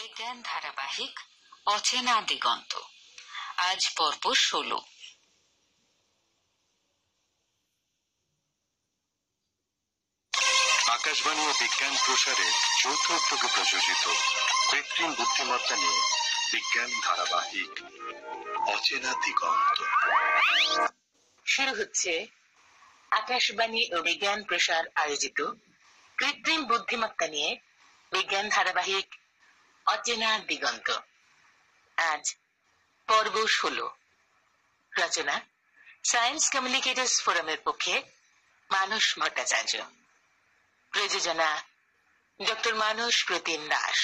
বিজ্ঞান ধারাবাহিক অচেনা দিগন্ত। আজ পর্ব ষোলো। আকাশবাণী ও বিজ্ঞান প্রসারের যৌথ উদ্যোগে প্রযোজিত কৃত্রিম বুদ্ধিমত্তা নিয়ে বিজ্ঞান ধারাবাহিক অচেনা দিগন্ত। শুরু হচ্ছে আকাশবাণী ও বিজ্ঞান প্রসার আয়োজিত কৃত্রিম বুদ্ধিমত্তা নিয়ে বিজ্ঞান ধারাবাহিক অচেনা দিগন্ত। আজ পর্ব ষোলো। রচনা সায়েন্স কমিউনিকেটার্স ফোরামের পক্ষে মানস ভট্টাচার্য। প্রযোজনা ডক্টর মানস প্রতিম দাস।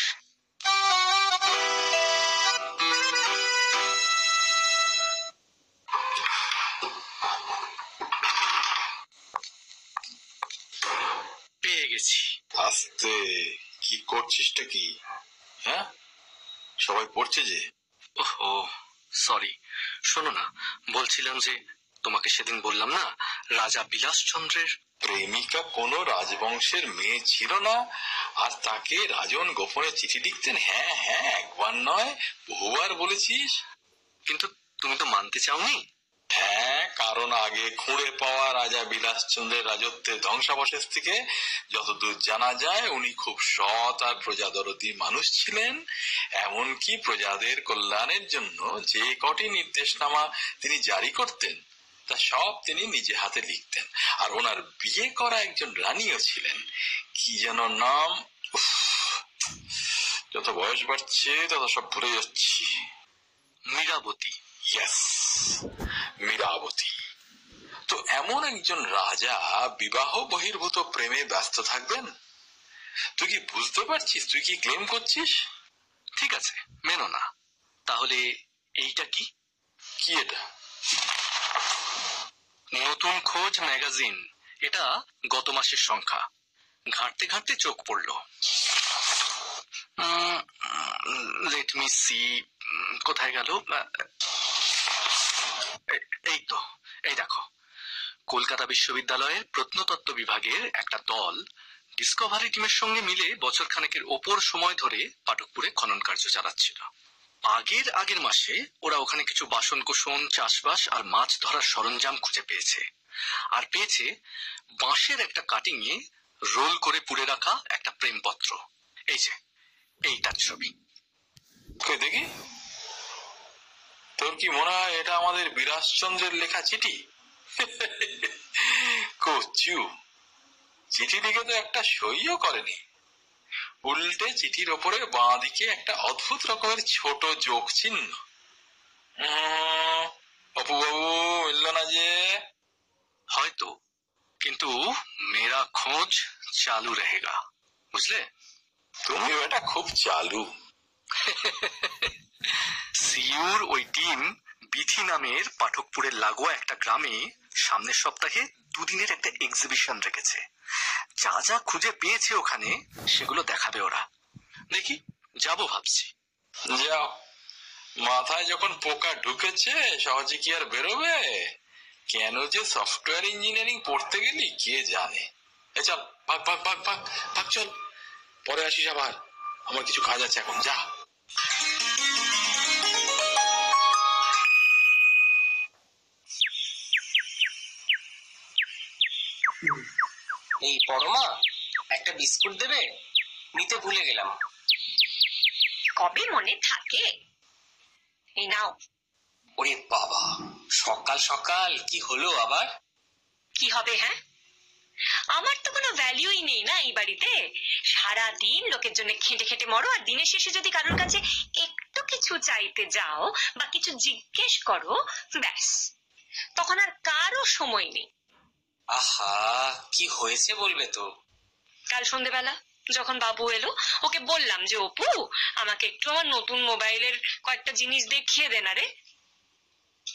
পেয়ে গেছি। আস্তে কি করছিসটা কি? হ্যাঁ? সবাই পড়ছে যে? ওহো সরি শোনো না বলছিলাম যে তোমাকে সেদিন বললাম না রাজা বিলাসচন্দ্রের প্রেমিকা কোনো রাজবংশের মেয়ে ছিল না আর তাকে রাজন গোপনে চিঠি লিখতেন। হ্যাঁ হ্যাঁ একবার নয় বহুবার বলেছিস। কিন্তু তুমি তো মানতে চাওনি। হ্যাঁ কারণ আগে খুঁড়ে পাওয়া রাজা বিলাসচন্দ্রের রাজত্বের ধ্বংসাবশেষ থেকে যতদূর জানা যায়, উনি খুব সৎ আর প্রজাদরদী মানুষ ছিলেন। এমনকি প্রজাদের কল্যাণের জন্য যে কটি নির্দেশনামা তিনি জারি করতেন, তা সব তিনি নিজে হাতে লিখতেন। আর ওনার বিয়ে করা একজন রানীও ছিলেন। কি যেন নাম যত বয়স বাড়ছে, তত সব ভুলে যাচ্ছি। মীরাবতী ইয়েস মীরাবতী। তো এমন একজন রাজা বিবাহ বহির্ভূত প্রেমে ব্যস্ত থাকবেন? তুই কি বুঝতে পারছিস? তুই কি ক্লেম করছিস? ঠিক আছে, মেনো না। তাহলে এইটা কি? কি এটা? নতুন খোঁজ ম্যাগাজিন। এটা গত মাসের সংখ্যা। ঘাঁটতে ঘাঁটতে চোখ পড়ল। লেট মি সি কোথায় গেল? এই তো, এই দেখো। কলকাতা বিশ্ববিদ্যালয়ের প্রত্নতত্ত্ব বিভাগের একটা দল ডিসকভারি টিমের সঙ্গে মিলে বছর খানেকের ওপর সময় ধরে পাটকপুরে খনন কার্য চালাচ্ছিল। আগের আগের মাসে ওরা ওখানে কিছু বাসন কোসন চাষবাস আর মাছ ধরার সরঞ্জাম খুঁজে পেয়েছে। আর পেয়েছে বাঁশের একটা কাটিং এ রোল করে পুড়ে রাখা একটা প্রেমপত্র। এই যে এইটার ছবি। দেখি? তোর কি মনে হয় এটা আমাদের বিরাজচন্দ্রের লেখা চিঠি? কচু চিঠি লিখে তো একটা সইও করেনি। উল্টে চিঠির ওপরে বাঁ দিকে একটা অদ্ভুত রকমের ছোট যোগ চিহ্ন। অপুবাবু মিলল না যে। হয়তো, কিন্তু মেরা খোঁজ চালু রহেগা, বুঝলে? তুমি এটা খুব চালু। সিউর ওই টিম বিথি নামের পাঠকপুরের লাগোয়া একটা গ্রামে সামনের সপ্তাহে দুদিনের একটা এক্সিবিশন রেখেছে। যা যা খুঁজে পেয়েছে ওখানে, সেগুলো দেখাবে ওরা। দেখি, যাব ভাবছি। যাও। মাথায় যখন পোকা ঢুকেছে, সহজে কি আর বেরোবে? কেন যে সফটওয়্যার ইঞ্জিনিয়ারিং পড়তে গেলি, কে জানে? এ চল, ভাগ ভাগ ভাগ ভাগ ভাগ, চল। পরে আসিস আবার। আমার কিছু কাজ আছে এখন, যা। এই পরমা একটা বিস্কুট দেবে? নিতে ভুলে গেলাম। কবে মনে থাকে? এই নাও। ওরে বাবা সকাল সকাল কি হলো আবার? কি হবে হ্যাঁ? আমার তো কোনো ভ্যালিউই নেই না এই বাড়িতে। সারা দিন লোকের জন্য খেটে খেটে মরো আর দিনের শেষে যদি কারোর কাছে একটু কিছু চাইতে যাও বা কিছু জিজ্ঞেস করো ব্যাস। তখন আর কারও সময় নেই। আহা, কি হয়েছে বলবে তো? কাল সন্ধেবেলা যখন বাবু এলো, ওকে বললাম যে, অপু, আমাকে একটু আমার নতুন মোবাইলের কয়েকটা জিনিস দেখিয়ে দে না রে।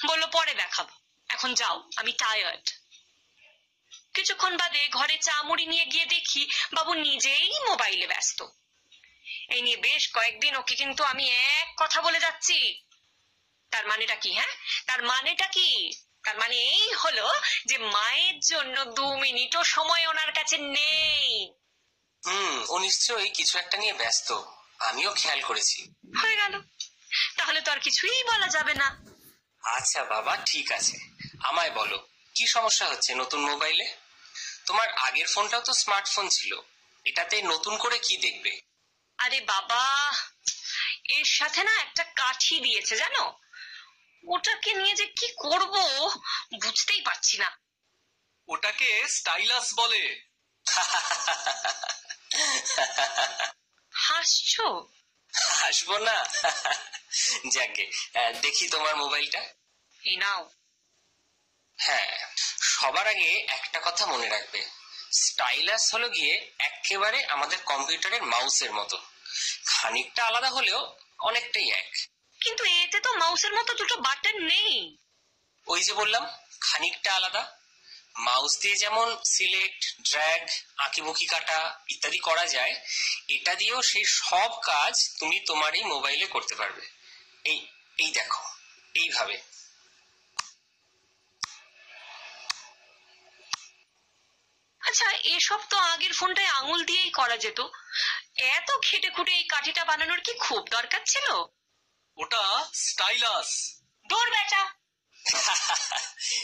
বলল, পরে দেখাবো। এখন যাও, আমি টায়ার্ড কিছুক্ষণ বাদে ঘরে চা মুড়ি নিয়ে গিয়ে দেখি বাবু নিজেই মোবাইলে ব্যস্ত। এই নিয়ে বেশ কয়েকদিন ওকে কিন্তু আমি এক কথা বলে যাচ্ছি। তার মানেটা কি হ্যাঁ? তার মানেটা কি? তার মানে এই হলো যে মায়ের জন্য দু মিনিটও সময় ওনার কাছে নেই। হুম ও নিশ্চয়ই কিছু একটা নিয়ে ব্যস্ত। আমিও খেয়াল করেছি। হয়ে গেল। তাহলে তো আর কিছুই বলা যাবে না। আচ্ছা বাবা ঠিক আছে। আমায় বলো কি সমস্যা হচ্ছে নতুন মোবাইলে? তোমার আগের ফোনটাও তো স্মার্টফোন ছিল। এটাতে নতুন করে কি দেখবে? আরে বাবা এর সাথে না একটা কাঠি দিয়েছে জানো? ওটাকে নিয়ে যে কি করব বুঝতেই পারছি না। ওটাকে স্টাইলাস বলে। হাসছো? আসব না। যাকে দেখি তোমার মোবাইলটা। এই নাও। হ্যাঁ সবার আগে একটা কথা মনে রাখবে। স্টাইলাস হলো গিয়ে একেবারে আমাদের কম্পিউটারের মাউসের মতো। খানিকটা আলাদা হলেও অনেকটাই এক। কিন্তু এতে তো মাউসের মতো দুটো বাটন নেই। ওই যে বললাম খানিকটা আলাদা। মাউস দিয়ে যেমন সিলেক্ট ড্র্যাগ আঁকিবুকি কাটা ইত্যাদি করা যায় এটা দিয়েও সেই সব কাজ তুমি তোমার এই মোবাইলে করতে পারবে। এই এই দেখো এইভাবে। আচ্ছা এসব তো আগের ফোনটায় আঙুল দিয়েই করা যেত। এত খেটে খুঁটে এই কাঠিটা বানানোর কি খুব দরকার ছিল? ওটা স্টাইলাস। দূর বেটা।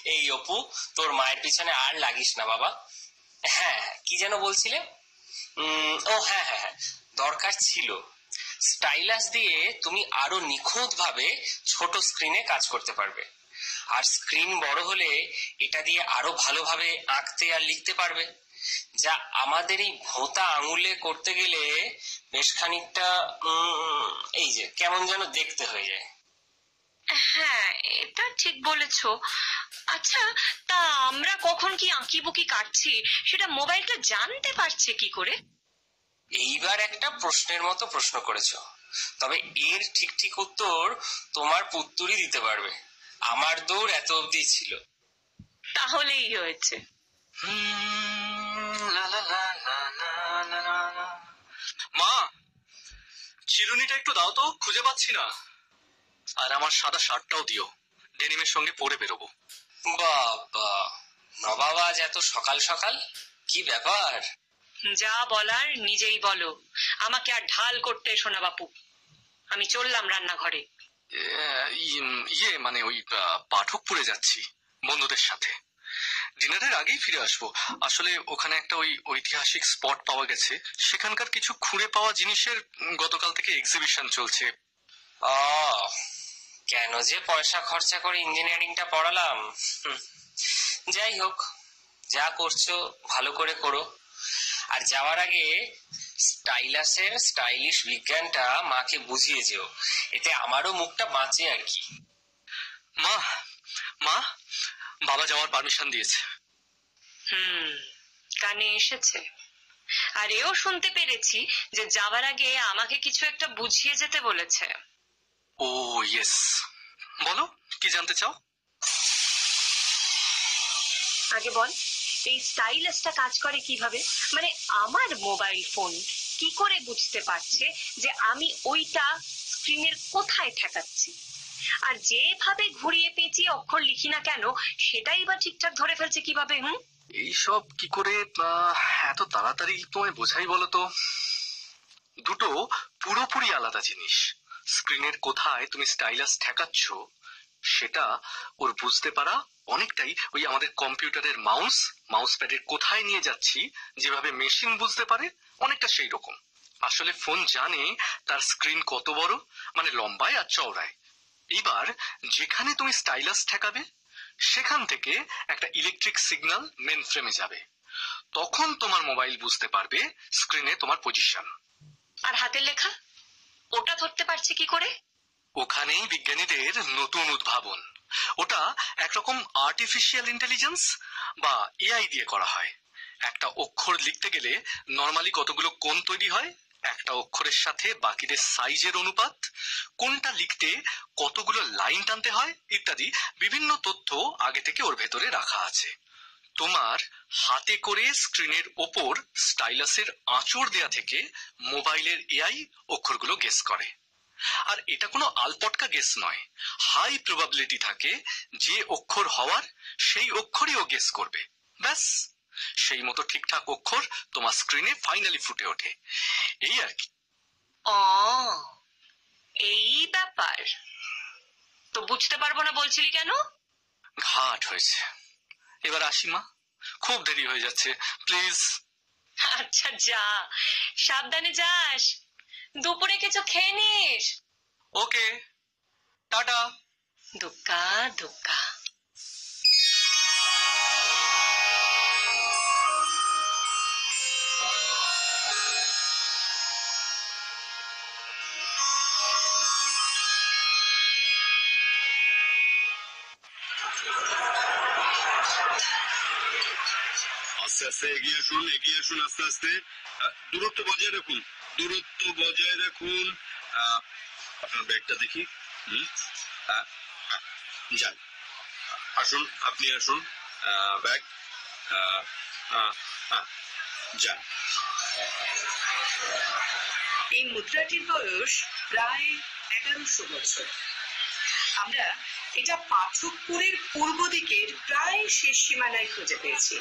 এই অপু তোর মায়ের পিছনে আর লাগিস না বাবা। হ্যাঁ কি যেন বলছিলে? ও হ্যাঁ হ্যাঁ হ্যাঁ দরকার ছিল। স্টাইলাস দিয়ে তুমি আরও নিখুঁত ভাবে ছোট স্ক্রিনে কাজ করতে পারবে। আর স্ক্রিন বড় হলে এটা দিয়ে আরও ভালোভাবে আঁকতে আর লিখতে পারবে। যা আমাদের এই ভোতা আঙুলে করতে গেলে বেশ খানিকটা এই যে কেমন যেন দেখতে হয়ে যায়। হ্যাঁ এটা ঠিক বলেছ। আচ্ছা তা আমরা কখন কি আঁকিবুকি কাটছি? সেটা মোবাইলটা জানতে পারছে কি করে? এইবার একটা প্রশ্নের মতো প্রশ্ন করেছ। তবে এর ঠিক ঠিক উত্তর তোমার পুত্তুরি দিতে পারবে। আমার দৌড় এত অবধি ছিল। তাহলেই হয়েছে। হুম মা চিরুনিটা একটু দাও তো খুঁজে পাচ্ছি না। আর আমার সাদা শার্টটাও দিও ডেনিমের সঙ্গে পরে বেরোবো। বাবা নবাব আজ এত সকাল সকাল? কি ব্যাপার? যা বলার নিজেই বলো। আমাকে আর ঢাল করতে এসো না বাপু। আমি চললাম রান্নাঘরে। ইয়ে মানে ওই পাঠকপুরে যাচ্ছি বন্ধুদের সাথে। ডিনারের আগেই ফিরে আসব। আসলে ওখানে একটা ওই ঐতিহাসিক স্পট পাওয়া গেছে। সেখানকার কিছু খুঁড়ে পাওয়া জিনিসের গতকাল থেকে এক্সিবিশন চলছে। ও কেন যে পয়সা খরচা করে ইঞ্জিনিয়ারিংটা পড়ালাম। যাই হোক যা করছ ভালো করে করো। আর যাওয়ার আগে স্টাইলাসের স্টাইলিশ বিজ্ঞানটা মাকে বুঝিয়ে যেও। এতে আমারও মুখটা বাঁচে আর কি। মা মা বাবা যাওয়ার পারমিশন দিয়েছে। হুম কানে এসেছে। আর এও শুনতে পেরেছি যে যাবার আগে আমাকে কিছু একটা বুঝিয়ে যেতে বলেছে। ও ইয়েস বলো কি জানতে চাও? আগে বল এই স্টাইলাসটা কাজ করে কীভাবে? মানে আমার মোবাইল ফোন কি করে বুঝতে পারছে যে আমি ওইটা স্ক্রিনের কোথায় ঠেকাচ্ছি? আর যেভাবে ঘুরিয়ে পেঁচিয়ে অক্ষর লিখি না কেন, সেটাই বা ঠিকঠাক ধরে ফেলছে কীভাবে, হুম? এইসব কি করে এত তাড়াতাড়ি তোমায় বোঝাই বলো তো? দুটো পুরোপুরি আলাদা জিনিস। স্ক্রিনের কোথায় তুমি স্টাইলাস ঠেকাচ্ছ, সেটা ওর বুঝতে পারা। অনেকটাই ওই আমাদের কম্পিউটারের মাউস মাউস প্যাডের কোথায় নিয়ে যাচ্ছি, যেভাবে মেশিন বুঝতে পারে, অনেকটা সেই রকম। আসলে ফোন জানে তার স্ক্রিন কত বড় মানে লম্বায় আর চওড়ায়। এবার যেখানে তুমি স্টাইলাস ঠেকাবে সেখান থেকে একটা ইলেকট্রিক সিগন্যাল মেন ফ্রেমে যাবে। তখন তোমার মোবাইল বুঝতে পারবে স্ক্রিনে তোমার পজিশন আর হাতের লেখা? ওটা ধরতে পারছে কি করে? ওখানেই বিজ্ঞানীদের নতুন উদ্ভাবন। ওটা একরকম আর্টিফিশিয়াল ইন্টেলিজেন্স বা এআই দিয়ে করা হয়। একটা অক্ষর লিখতে গেলে নর্মালি কতগুলো কোণ তৈরি হয়? একটা অক্ষরের সাথে বাকিদের সাইজের অনুপাত, কোনটা লিখতে কতগুলো লাইন টানতে হয়, ইত্যাদি বিভিন্ন তথ্য আগে থেকে ওর ভেতরে রাখা আছে। তোমার হাতে করে স্ক্রিনের ওপর স্টাইলাসের আঁচড় দেয়া থেকে মোবাইলের এআই অক্ষরগুলো গেস করে। আর এটা কোনো আলপটকা গেস নয়। হাই প্রবাবিলিটি থাকে যে অক্ষর হওয়ার, সেই অক্ষরই ও গেস করবে। ব্যাস। সেই মতো ঠিকঠাক অক্ষর তোমার স্ক্রিনে ফাইনালি ফুটে ওঠে। এই আর কি। ও এই ব্যাপার। তো বুঝতে পারব না বলছিলি কেন? ঘাট হয়েছে। এবার আসি মা। খুব দেরি হয়ে যাচ্ছে। প্লিজ আচ্ছা যা। সাবধানে যাস। দুপুরে কিছু খেয়ে নিস। Okay tata. দুক্কা দুক্কা। আস্তে আস্তে এগিয়ে আসুন এগিয়ে আসুন আস্তে আস্তে। দূরত্ব বজায় রাখুন, দূরত্ব বজায় রাখুন। আপনার ব্যাগটা দেখি। যান আসুন, আপনি আসুন। ব্যাগ। যান এই মুদ্রাটির বয়স প্রায় এগারোশো বছর। আমরা এটা পাঠকপুরের পূর্ব দিকের প্রায় শেষ সীমানায় খুঁজে পেয়েছি।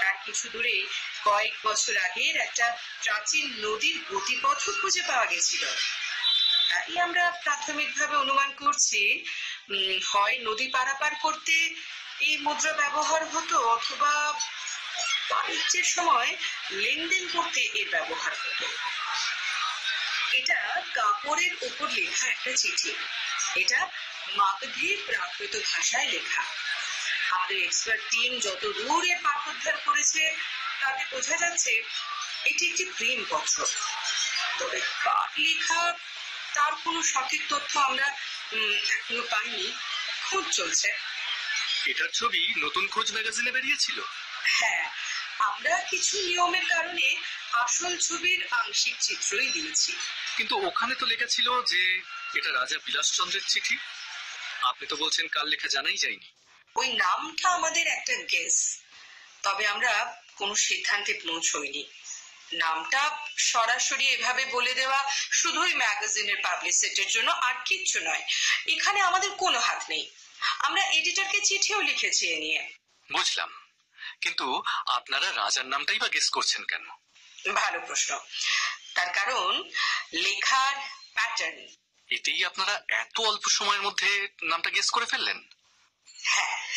তার কিছু দূরে কয়েক বছর আগের একটা প্রাচীন নদীর গতিপথও খুঁজে পাওয়া গেছিল। তাই আমরা প্রাথমিকভাবে অনুমান করছি হয় নদী পারাপার করতে এই মুদ্রা ব্যবহার হতো অথবা বাণিজ্যের সময় লেনদেন করতে এর ব্যবহার হতো। এটা কাপড়ের উপর লেখা একটা চিঠি। এটা মাগধী প্রাকৃত ভাষায় লেখা। আমাদের এক্সপার্ট টিম যত দূর এর পাঠোদ্ধার করেছে তাতে বোঝা যাচ্ছে এটি একটি প্রেম পত্র। তবে কার লেখা তার কোনো সঠিক তথ্য আমরা এখনও পাইনি। খোঁজ চলছে। এটার ছবি নতুন খোঁজ ম্যাগাজিনে বেরিয়েছিল? হ্যাঁ আমরা কিছু নিয়মের কারণে আসল ছবির আংশিক চিত্রই দিয়েছি। কিন্তু ওখানে তো লেখা ছিল যে এটা রাজা বিলাসচন্দ্রের চিঠি। আপনি তো বলছেন কার লেখা জানাই যায়নি। ওই নামটা আমাদের একটা গেস তবে আমরা কোনো সিদ্ধান্তে পৌঁছইনি। নামটা সরাসরি এভাবে বলে দেওয়া শুধুই ম্যাগাজিনের পাবলিসিটির জন্য আর কিচ্ছু নয়। এখানে আমাদের কোনো হাত নেই। আমরা এডিটরকে চিঠিও লিখেছি এ নিয়ে। বুঝলাম। কিন্তু আপনারা রাজার নামটাই বা গেস করছেন কেন? ভালো প্রশ্ন। তার কারণ লেখার প্যাটার্ন এতেই আপনারা এত অল্প সময়ের মধ্যে নামটা গেস করে ফেললেন? হ্যাঁ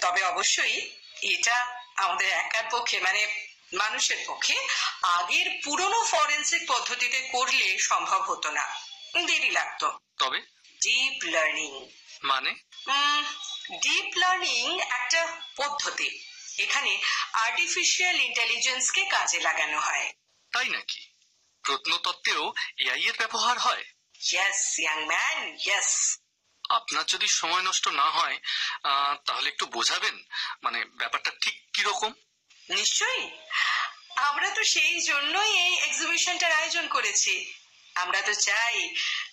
তবে অবশ্যই এটা আমাদের একার পক্ষে মানে মানুষের পক্ষে আগের পুরনো ফরেন্সিক পদ্ধতিতে করলে সম্ভব হতো না। দেরি লাগতো। তবে? ডিপ লার্নিং মানে? ডিপ লার্নিং একটা পদ্ধতি। এখানে আর্টিফিশিয়াল ইন্টেলিজেন্সকে কাজে লাগানো হয়। তাই নাকি? প্রত্নতত্ত্বেও এআই এর ব্যবহার হয়? ইয়েস ইয়াং ম্যান ইয়েস আপনার যদি সময় নষ্ট না হয় তাহলে একটু বোঝাবেন মানে ব্যাপারটা ঠিক কীরকম? নিশ্চয়ই। আমরা তো সেই জন্যই এই এক্সিবিশনটার আয়োজন করেছি। আমরা তো চাই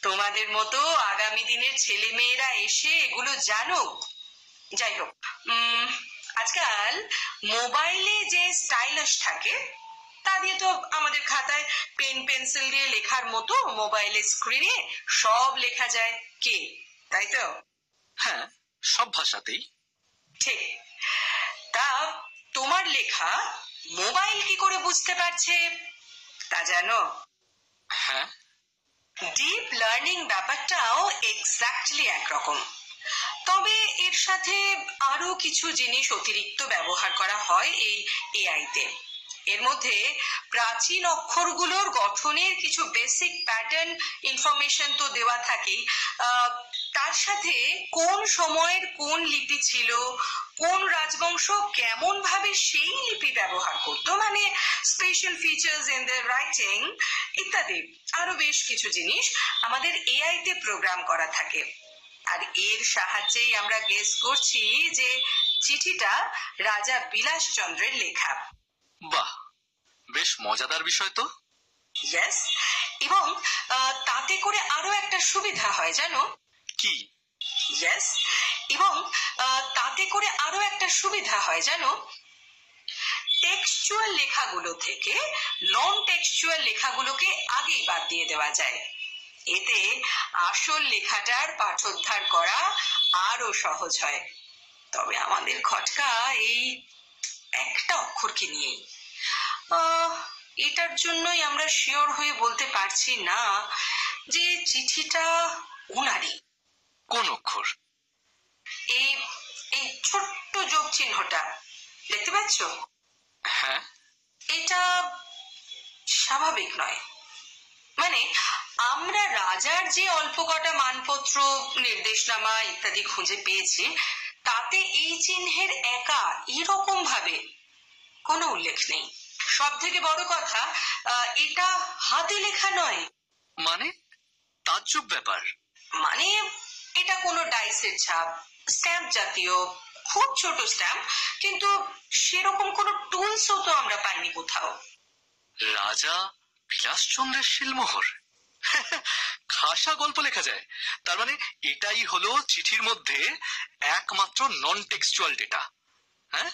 তোমাদের মতো আগামী দিনের ছেলে মেয়েরা এসে এগুলো জানুক। যাই হোক উম, আজকাল মোবাইলে যে স্টাইলাস থাকে তা দিয়ে তো আমাদের খাতায় পেন পেন্সিল দিয়ে লেখার মতো মোবাইলের স্ক্রিনে সব লেখা যায়। কে? তাই তো? হ্যাঁ সব ভাষাতেই। ঠিক। তা তোমার লেখা মোবাইল কি করে বুঝতে পারছে? তা জানো? হ্যাঁ। ডিপ লার্নিং ব্যাপারটাও এক্স্যাক্টলি একরকম। তবে এর সাথে আরও কিছু জিনিস অতিরিক্ত ব্যবহার করা হয় এই এআই তে। এর মধ্যে প্রাচীন অক্ষরগুলোর গঠনের কিছু বেসিক প্যাটার্ন ইনফরমেশন তো দেওয়া থাকেই। তার সাথে কোন সময়ের কোন লিপি ছিল, কোন রাজবংশ কেমন ভাবে সেই লিপি ব্যবহার করতো মানে special features in the writing ইত্যাদি। আরও বেশ কিছু জিনিস আমাদের এআই তে প্রোগ্রাম করা থাকে। আর এর সাহায্যেই আমরা গেস করছি যে চিঠিটা রাজা বিলাসচন্দ্রের লেখা। বাহ বেশ মজাদার বিষয় তো। ইয়েস এবং তাতে করে আরও একটা সুবিধা হয় জানো? কি? ইয়েস এবং তাতে করে আরও একটা সুবিধা হয় জানো? টেক্সচুয়াল লেখাগুলো থেকে নন টেক্সচুয়াল লেখাগুলোকে আগেই বাদ দিয়ে দেওয়া যায়। এতে আসল লেখাটার পাঠোদ্ধার করা আরও সহজ হয়। তবে আমাদের খটকা এই একটা অক্ষরকে নিয়েই। এটার জন্যই আমরা শিওর হয়ে বলতে পারছি না যে চিঠিটা উনারই। কোন অক্ষর? এই এই ছোট্ট যোগ চিহ্নটা দেখতে পাচ্ছ? হ্যাঁ। এটা স্বাভাবিক নয়। মানে আমরা রাজার যে অল্প কটা মানপত্র নির্দেশনামা ইত্যাদি খুঁজে পেয়েছি তাতে এই চিহ্নের একা এরকম ভাবে কোনো উল্লেখ নেই। সব থেকে বড় কথা এটা হাতে লেখা নয়। মানে? তাজ্জব ব্যাপার। মানে এটা কোনো ডাইসের ছাপ স্ট্যাম্প জাতীয় খুব ছোট স্ট্যাম্প কিন্তু সেরকম কোনো টুলসও তো আমরা পাইনি কোথাও। রাজা বিলাসচন্দ্রের শিলমোহর। খাসা গল্প লেখা যায়। তার মানে এটাই হলো চিঠির মধ্যে একমাত্র নন টেক্সচুয়াল ডেটা হ্যাঁ?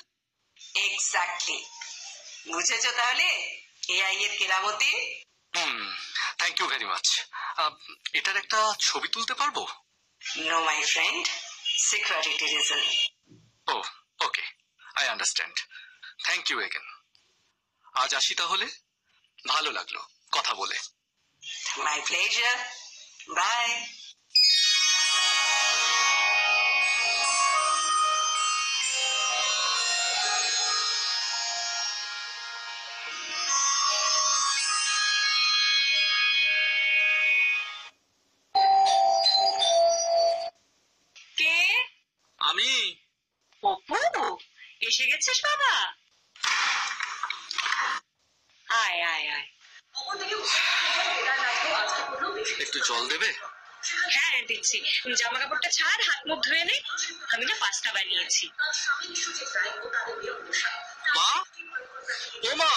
এক্স্যাক্টলি বুঝেছ তাহলে? এআই এর কেরামতি? হুম থ্যাংক ইউ ভেরি মাচ এটার একটা ছবি তুলতে পারব? No my friend security reason oh okay I understand thank you again আজ আসি তাহলে? ভালো লাগল কথা বলে। মাই প্লেজার বাই পাস্তা মা? ও মা!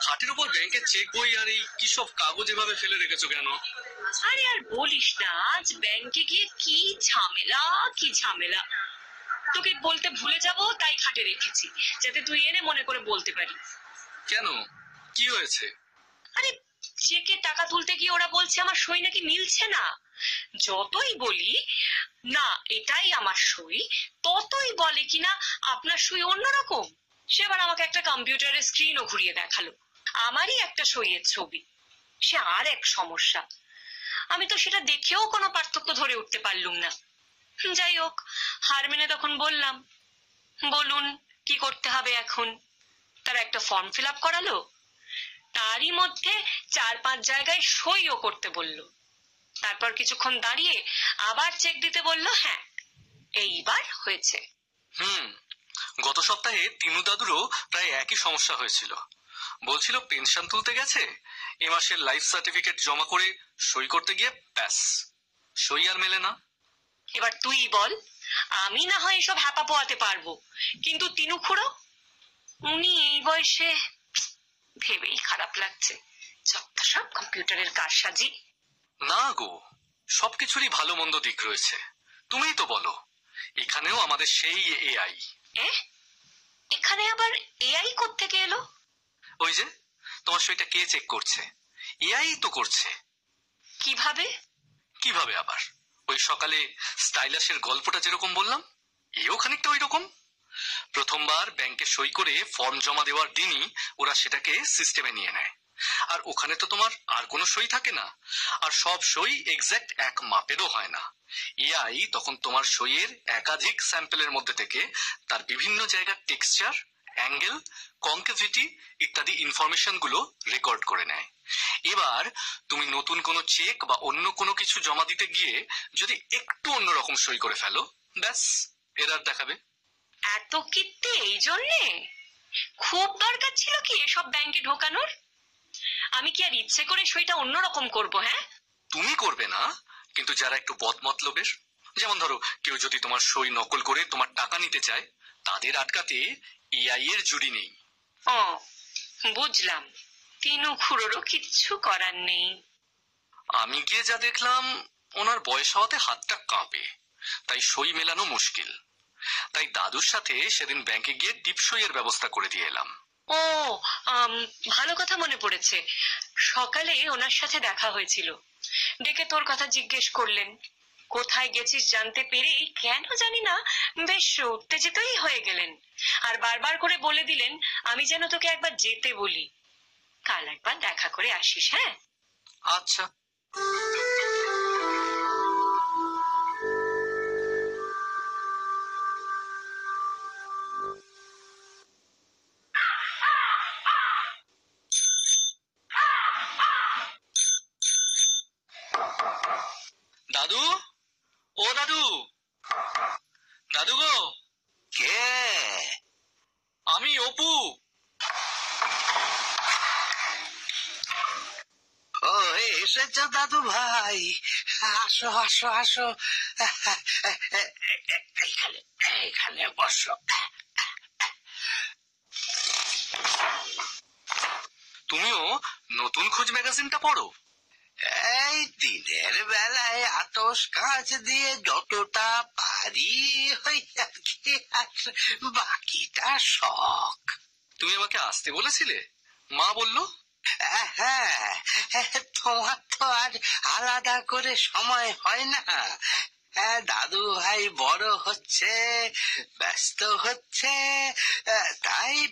খাটের উপর ব্যাংকের চেক বই আর এই কি সব কাগজ এভাবে ফেলে রেখেছো কেন? আরে আর বলিস না আজ ব্যাংকে গিয়ে কি ঝামেলা কি ঝামেলা। তোকে বলতে ভুলে যাব তাই খাটে রেখেছি যাতে তুই এনে মনে করে বলতে পারি। কেন? কি হয়েছে? আরে চেকে টাকা তুলতে গিয়ে ওরা বলছে আমার সই নাকি মিলছে না। যতই বলি, না, এটাই আমার সই ততই বলে কিনা আপনার সই অন্যরকম। সে আবার আমাকে একটা কম্পিউটারের স্ক্রিনও ঘুরিয়ে দেখাল। আমারই একটা সইয়ের ছবি। সে আর এক সমস্যা। আমি তো সেটা দেখেও কোনো পার্থক্য ধরে উঠতে পারলুম না। যাই হোক হার মেনে তখন বললাম, বলুন, কি করতে হবে এখন? তারা একটা ফর্ম ফিল আপ করালো। তারই মধ্যে চার পাঁচ জায়গায় সইও করতে বলল। তারপর কিছুক্ষণ দাঁড়িয়ে আবার চেক দিতে বলল হ্যাঁ এইবার হয়েছে। হুম গত সপ্তাহে তিনু দাদুরও প্রায় একই সমস্যা হয়েছিল। বলছিল পেনশন তুলতে গেছে এ মাসের লাইফ সার্টিফিকেট জমা করে সই করতে গিয়ে ব্যাস সই আর মেলে না। এবার তুই বল আমি না হয় এসব হ্যাপা পোয়াতে পারব কিন্তু তিনু খুড়ো উনি এই বয়সে ভেবেই খারাপ লাগছে। যত সব কম্পিউটারের কারসাজি। না গো সবকিছুরই ভালো মন্দ দিক রয়েছে। তুমিই তো বলো এখানেও আমাদের সেই এআই। এ? এখানে আবার এআই থেকে এলো? ওই যে তোমার সইটা কে চেক করছে? এআই তো করছে। কীভাবে? কীভাবে আবার? ওই সকালে স্টাইলাসের গল্পটা যেরকম বললাম এও খানিকটা ওই রকম প্রথমবার ব্যাংকে সই করে ফর্ম জমা দেওয়ার দিনই ওরা সেটাকে সিস্টেমে নিয়ে নেয়। আর ওখানে তো তোমার আর কোনো সই থাকে না। আর সব সই এক্স্যাক্ট এক মাপেরও হয় না। এআই তখন তোমার সইয়ের একাধিক স্যাম্পলের মধ্যে থেকে তার বিভিন্ন জায়গার টেক্সচার অ্যাঙ্গেল কনকেভিটি ইত্যাদি ইনফরমেশনগুলো রেকর্ড করে নেয়। এবার তুমি নতুন কোনো চেক বা অন্য কোনো কিছু জমা দিতে গিয়ে যদি একটু অন্যরকম সই করে ফেলো, ব্যাস এরার দেখাবে। এত কীর্তি এই জন্যে খুব দরকার ছিল কি এসব ব্যাংকে ঢোকানোর? আমি কি আর ইচ্ছে করে সইটা অন্যরকম করব হ্যাঁ? তুমি করবে না কিন্তু যারা একটু বদমতলবের যেমন ধরো কেউ যদি তোমার সই নকল করে তোমার টাকা নিতে চায় তাদের আটকাতে এআই এর জুড়ি নেই। ও বুঝলাম। তিনু খুড়োরও কিচ্ছু করার নেই। আমি গিয়ে যা দেখলাম ওনার বয়স হওয়াতে হাতটা কাঁপে। তাই সই মেলানো মুশকিল। তাই দাদুর সাথে সেদিন ব্যাংকে গিয়ে টিপসইয়ের ব্যবস্থা করে দিয়ে এলাম। ও ভালো কথা মনে পড়েছে। সকালে ওনার সাথে দেখা হয়েছিল। ডেকে তোর কথা জিজ্ঞেস করলেন। কোথায় গেছিস জানতে পেরেই কেন জানি না, বেশ উত্তেজিতই হয়ে গেলেন। আর বারবার করে বলে দিলেন, আমি যেন তোকে একবার যেতে বলি। কাল একবার দেখা করে আসিস হ্যাঁ? আচ্ছা। দাদু। দাদু গো। কে? আমি অপু। ও এসেছ দাদু ভাই। আসো আসো আসো। এইখানে এইখানে বসো। তুমিও নতুন খোঁজ ম্যাগাজিনটা পড়ো। এই দিনের বেলায় আতস কাজ দিয়ে যতটা পারি ওই আর কি আর বাকিটা শখ। তুমি আমাকে আসতে বলেছিলে? মা বলল? হ্যাঁ তোমার তো আর আলাদা করে সময় হয় না। হ্যাঁ দাদু ভাই বড় হচ্ছে ব্যস্ত হচ্ছে তাই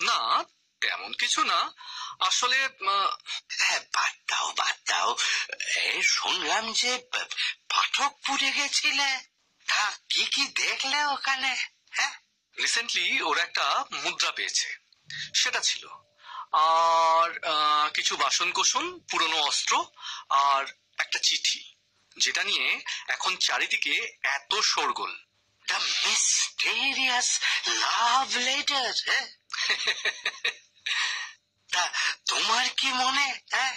না তেমন কিছু না। আসলে হ্যাঁ, বাদ দাও বাদ দাও। শুনলাম যে প- পাঠকপুরে গেছিলে। তা কি কি দেখলে ওখানে? হ্যাঁ? রিসেন্টলি ওরা একটা মুদ্রা পেয়েছে। সেটা ছিল। আর কিছু বাসন কোসন পুরনো অস্ত্র আর একটা চিঠি যেটা নিয়ে এখন চারিদিকে এত শোরগোল। দ্য মিস্টেরিয়াস লাভ লেটার তা তোমার কি মনে হ্যাঁ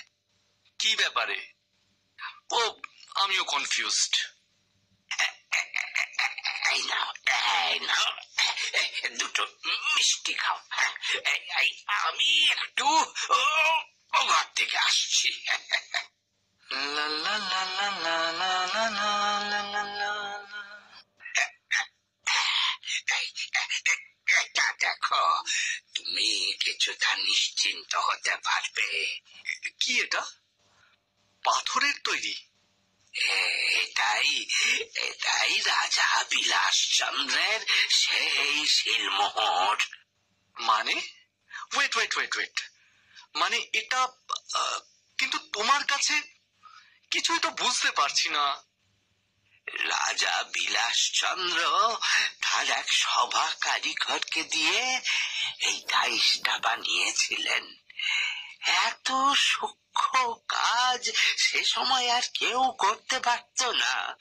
কি ব্যাপারে ও আমিও কনফিউজড এই নাও এই নাও দুটো মিষ্টি খাও হ্যাঁ, আমি একটু ঘর থেকে আসছি লা লা লা লা লা লা লা লা। কিছুটা নিশ্চিন্ত হতে পারবে। কি এটা? পাথরের তৈরি? এটাই এটাই রাজা বিলাস চন্দ্রের সেই শিলমোহর। মানে? ওয়েট ওয়েট ওয়েট ওয়েট মানে এটা কিন্তু তোমার কাছে কিছুই তো বুঝতে পারছি না। রাজা বিলাস তার এক সভা কারিগরকে দিয়ে এই ডাইসটা বানিয়েছিলেন। এত সূক্ষ্ম কাজ সে সময় আর কেউ করতে পারত না।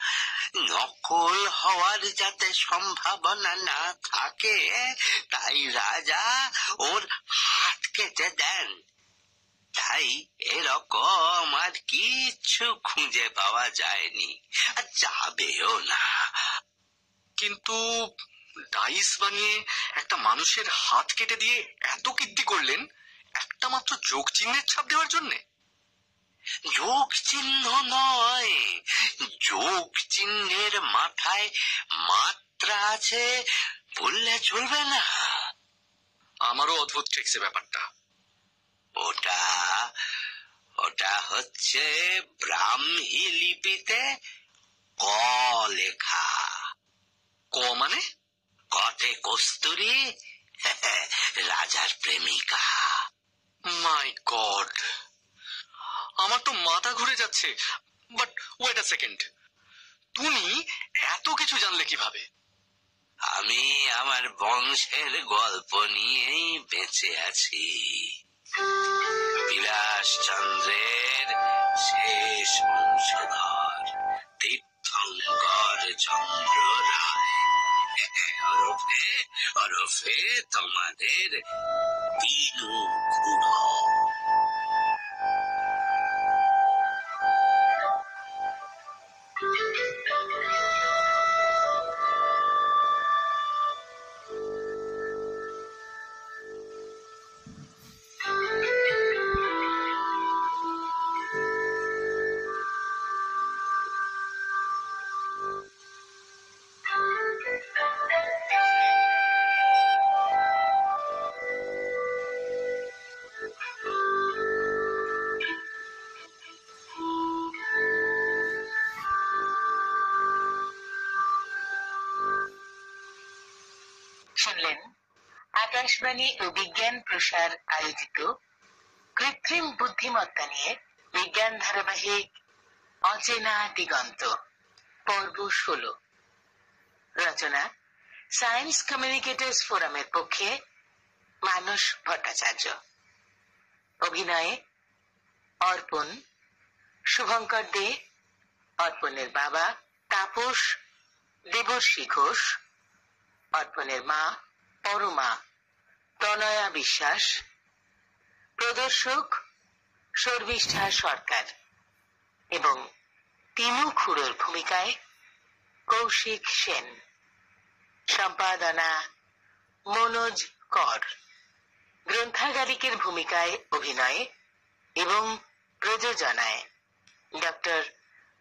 নকল হওয়ার যাতে সম্ভাবনা না থাকে, তাই রাজা ওর হাত কেটে দেন। তাই এরকম আর কিচ্ছু খুঁজে পাওয়া যায়নি। আর যাবেও না। কিন্তু ডাইস বানিয়ে একটা মানুষের হাত কেটে দিয়ে এত কীর্তি করলেন, একটা মাত্র যোগ চিহ্নের ছাপ দেওয়ার জন্যে? যোগ চিহ্ন নয়, যোগ চিহ্নের মাথায় মাত্রা আছে, বললে চলবে না। আমারও অদ্ভুত ঠেকছে ব্যাপারটা। ওটা ওটা হচ্ছে ব্রাহ্মী লিপিতে ক লেখা। ক মানে কতে কস্তুরি? রাজার প্রেমিকা। My god. আমার তো মাথা ঘুরে যাচ্ছে। But wait a second. তুমি এত কিছু জানলে কীভাবে? আমি আমার বংশের গল্প নিয়েই বেঁচে আছি। বিলাস চন্দ্রের শেষ বংশধর তীর্থঙ্কর চন্দ্র। Arofe, Arofe, Tamader, Dino, Akashvani ও বিজ্ঞান প্রসার আয়োজিত কৃত্রিম বুদ্ধিমত্তা নিয়ে বিজ্ঞান ধারাবাহিক অচেনা দিগন্ত, পর্ব ষোলো। রচনা সায়েন্স কমিউনিকেটর্স ফোরামের পক্ষে মানস ভট্টাচার্য। অভিনয়ে অর্পণ, শুভঙ্কর দে। অর্পণের বাবা তাপস দেবর্ষী ঘোষ। অর্পণের মা পরমা তনয়া বিশ্বাস, প্রদর্শক শর্মিষ্ঠা সরকার এবং তিনু খুড়োর ভূমিকায় কৌশিক সেন। সম্পাদনা মনোজ কর। গ্রন্থাগারিকের ভূমিকায় অভিনয়ে এবং প্রযোজনায় ডক্টর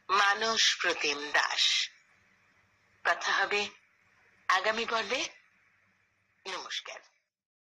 মানস প্রতিম দাস। কথা হবে আগামী পর্বে। নমস্কার।